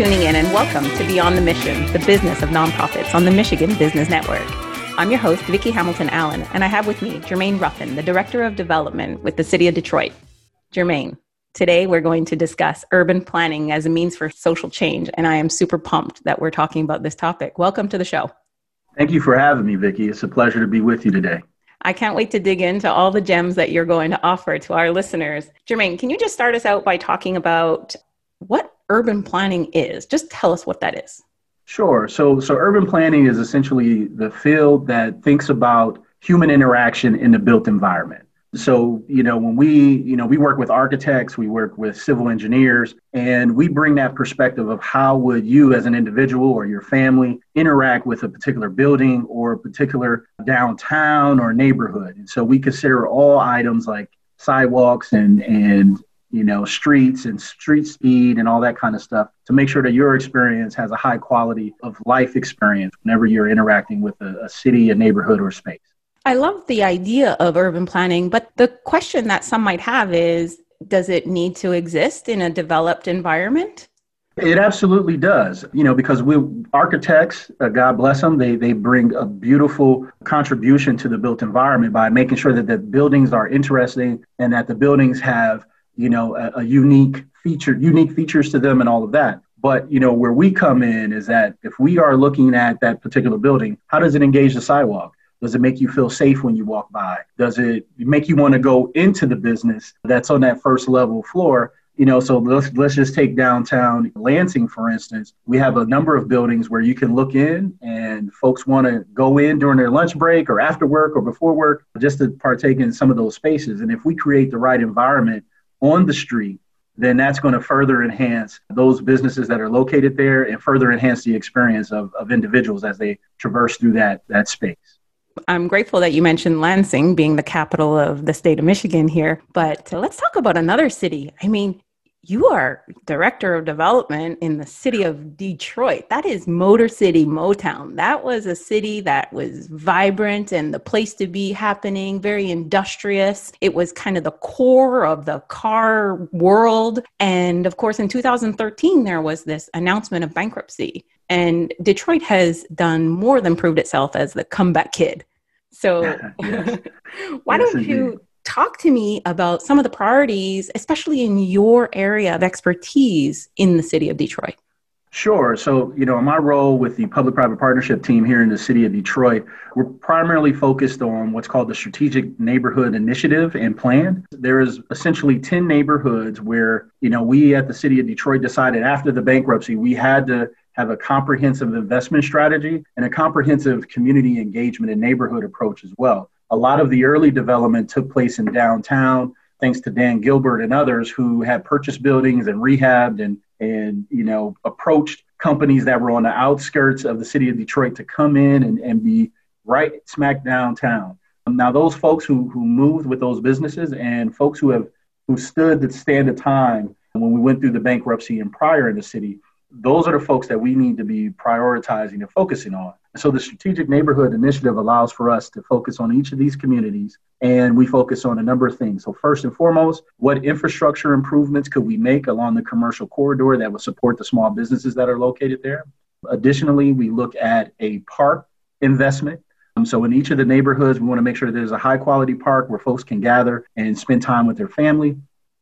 tuning in and welcome to Beyond the Mission, the business of nonprofits on the Michigan Business Network. I'm your host, Vicki Hamilton Allen, and I have with me Jermaine Ruffin, the Director of Development with the City of Detroit. Jermaine, today we're going to discuss urban planning as a means for social change, and I am super pumped that we're talking about this topic. Welcome to the show. Thank you for having me, Vicki. It's a pleasure to be with you today. I can't wait to dig into all the gems that you're going to offer to our listeners. Jermaine, can you just start us out by talking about what urban planning is? Just tell us what that is. Sure. So, so urban planning is essentially the field that thinks about human interaction in the built environment. So, you know, when we, you know, we work with architects, we work with civil engineers, and we bring that perspective of how would you as an individual or your family interact with a particular building or a particular downtown or neighborhood. And so we consider all items like sidewalks and and you know, streets and street speed and all that kind of stuff to make sure that your experience has a high quality of life experience whenever you're interacting with a, a city, a neighborhood, or space. I love the idea of urban planning, but the question that some might have is does it need to exist in a developed environment? It absolutely does, you know, because we architects, uh, God bless them, they they bring a beautiful contribution to the built environment by making sure that the buildings are interesting and that the buildings have you know, a, a unique feature, unique features to them and all of that. But you know, where we come in is that if we are looking at that particular building, how does it engage the sidewalk? Does it make you feel safe when you walk by? Does it make you want to go into the business that's on that first level floor? You know, so let's let's just take downtown Lansing for instance. We have a number of buildings where you can look in and folks want to go in during their lunch break or after work or before work just to partake in some of those spaces. And if we create the right environment on the street, then that's going to further enhance those businesses that are located there and further enhance the experience of, of individuals as they traverse through that, that space. I'm grateful that you mentioned Lansing being the capital of the state of Michigan here, but let's talk about another city. I mean, you are director of development in the city of Detroit. That is Motor City Motown. That was a city that was vibrant and the place to be happening, very industrious. It was kind of the core of the car world. And of course, in 2013, there was this announcement of bankruptcy. And Detroit has done more than proved itself as the comeback kid. So, why yes, don't you talk to me about some of the priorities, especially in your area of expertise in the city of Detroit. Sure. So, you know, in my role with the public private partnership team here in the city of Detroit, we're primarily focused on what's called the Strategic Neighborhood Initiative and Plan. There is essentially 10 neighborhoods where, you know, we at the city of Detroit decided after the bankruptcy, we had to have a comprehensive investment strategy and a comprehensive community engagement and neighborhood approach as well a lot of the early development took place in downtown, thanks to Dan Gilbert and others who had purchased buildings and rehabbed and and you know approached companies that were on the outskirts of the city of Detroit to come in and, and be right smack downtown. Um, now those folks who who moved with those businesses and folks who have who stood the stand of time when we went through the bankruptcy and prior in the city, those are the folks that we need to be prioritizing and focusing on. So the Strategic Neighborhood Initiative allows for us to focus on each of these communities, and we focus on a number of things. So first and foremost, what infrastructure improvements could we make along the commercial corridor that would support the small businesses that are located there? Additionally, we look at a park investment. Um, so in each of the neighborhoods, we want to make sure there's a high quality park where folks can gather and spend time with their family.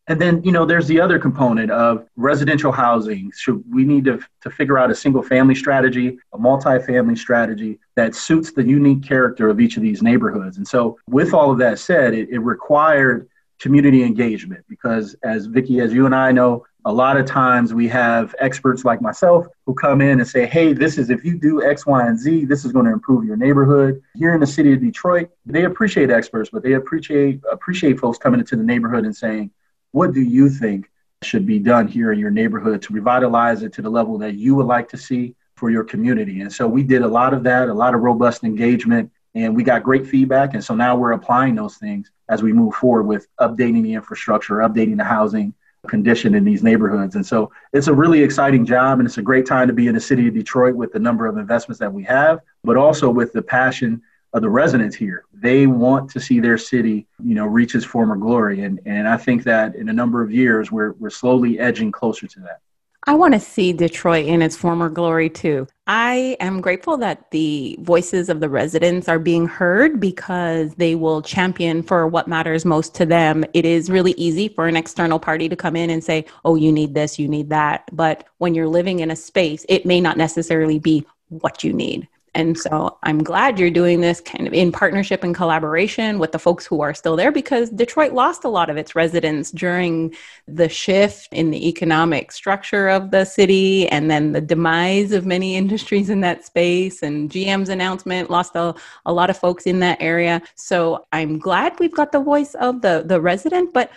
And then, you know, there's the other component of residential housing. Should we need to, to figure out a single family strategy, a multi-family strategy that suits the unique character of each of these neighborhoods? And so, with all of that said, it, it required community engagement because, as Vicki, as you and I know, a lot of times we have experts like myself who come in and say, hey, this is if you do X, Y, and Z, this is going to improve your neighborhood. Here in the city of Detroit, they appreciate experts, but they appreciate appreciate folks coming into the neighborhood and saying, what do you think should be done here in your neighborhood to revitalize it to the level that you would like to see for your community? And so we did a lot of that, a lot of robust engagement, and we got great feedback. And so now we're applying those things as we move forward with updating the infrastructure, updating the housing condition in these neighborhoods. And so it's a really exciting job and it's a great time to be in the city of Detroit with the number of investments that we have, but also with the passion of the residents here. They want to see their city, you know, reach its former glory. And, and I think that in a number of years, we're, we're slowly edging closer to that. I want to see Detroit in its former glory too. I am grateful that the voices of the residents are being heard because they will champion for what matters most to them. It is really easy for an external party to come in and say, oh, you need this, you need that. But when you're living in a space, it may not necessarily be what you need. And so I'm glad you're doing this kind of in partnership and collaboration with the folks who are still there because Detroit lost a lot of its residents during the shift in the economic structure of the city and then the demise of many industries in that space. And GM's announcement lost a, a lot of folks in that area. So I'm glad we've got the voice of the, the resident. But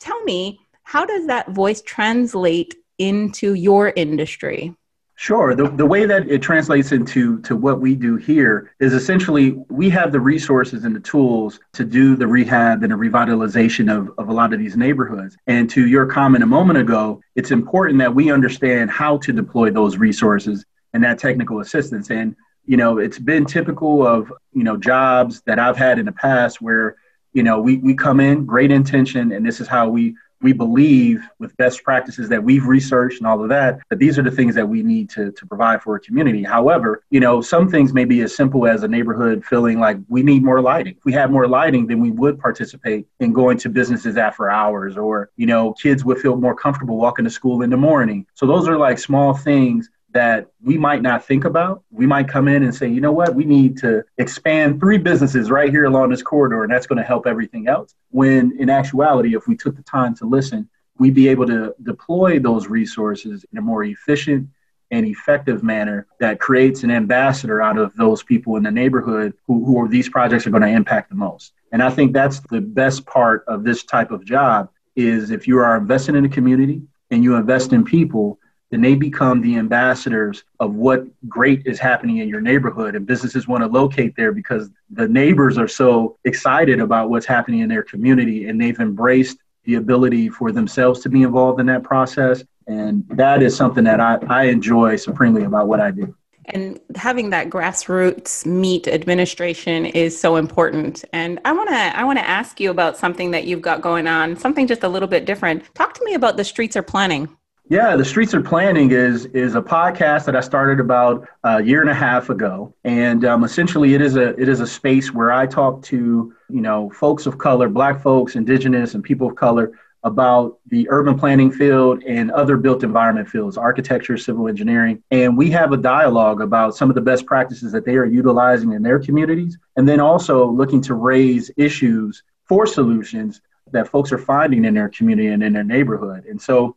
tell me, how does that voice translate into your industry? Sure. The, the way that it translates into to what we do here is essentially we have the resources and the tools to do the rehab and the revitalization of, of a lot of these neighborhoods. And to your comment a moment ago, it's important that we understand how to deploy those resources and that technical assistance. And, you know, it's been typical of, you know, jobs that I've had in the past where, you know, we, we come in, great intention, and this is how we we believe with best practices that we've researched and all of that, that these are the things that we need to, to provide for a community. However, you know, some things may be as simple as a neighborhood feeling like we need more lighting. If we had more lighting, then we would participate in going to businesses after hours or, you know, kids would feel more comfortable walking to school in the morning. So those are like small things that we might not think about. We might come in and say, you know what, we need to expand three businesses right here along this corridor, and that's going to help everything else. When in actuality, if we took the time to listen, we'd be able to deploy those resources in a more efficient and effective manner that creates an ambassador out of those people in the neighborhood who, who are, these projects are going to impact the most. And I think that's the best part of this type of job is if you are investing in a community and you invest in people, then they become the ambassadors of what great is happening in your neighborhood. And businesses want to locate there because the neighbors are so excited about what's happening in their community and they've embraced the ability for themselves to be involved in that process. And that is something that I, I enjoy supremely about what I do. And having that grassroots meet administration is so important. And I want to I want to ask you about something that you've got going on, something just a little bit different. Talk to me about the streets are planning. Yeah, the Streets Are Planning is is a podcast that I started about a year and a half ago, and um, essentially it is a it is a space where I talk to you know folks of color, Black folks, Indigenous, and people of color about the urban planning field and other built environment fields, architecture, civil engineering, and we have a dialogue about some of the best practices that they are utilizing in their communities, and then also looking to raise issues for solutions that folks are finding in their community and in their neighborhood, and so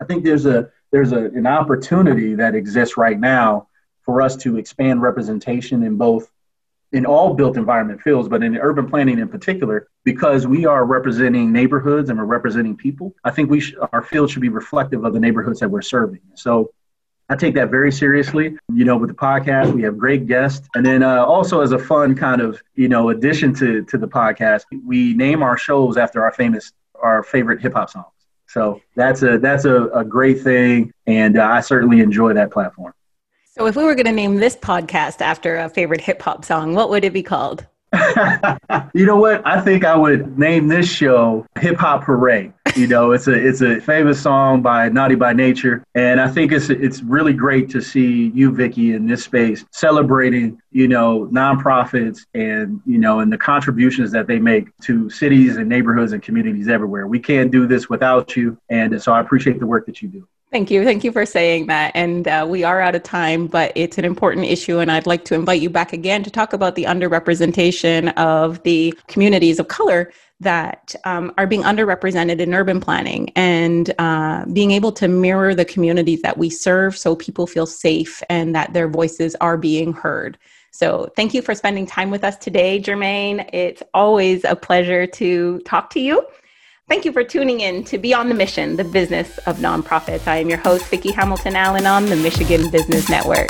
I think there's a there's a, an opportunity that exists right now for us to expand representation in both in all built environment fields, but in urban planning in particular, because we are representing neighborhoods and we're representing people. I think we sh- our field should be reflective of the neighborhoods that we're serving. So I take that very seriously. You know, with the podcast, we have great guests, and then uh, also as a fun kind of you know addition to to the podcast, we name our shows after our famous our favorite hip hop songs. So that's a that's a, a great thing, and uh, I certainly enjoy that platform. So, if we were going to name this podcast after a favorite hip hop song, what would it be called? you know what? I think I would name this show Hip Hop Hooray. You know, it's a it's a famous song by Naughty by Nature, and I think it's it's really great to see you, Vicki, in this space celebrating you know nonprofits and you know and the contributions that they make to cities and neighborhoods and communities everywhere. We can't do this without you, and so I appreciate the work that you do. Thank you. Thank you for saying that. And uh, we are out of time, but it's an important issue. And I'd like to invite you back again to talk about the underrepresentation of the communities of color that um, are being underrepresented in urban planning and uh, being able to mirror the communities that we serve so people feel safe and that their voices are being heard. So, thank you for spending time with us today, Jermaine. It's always a pleasure to talk to you. Thank you for tuning in to Beyond the Mission, the business of nonprofits. I am your host, Vicki Hamilton Allen on the Michigan Business Network.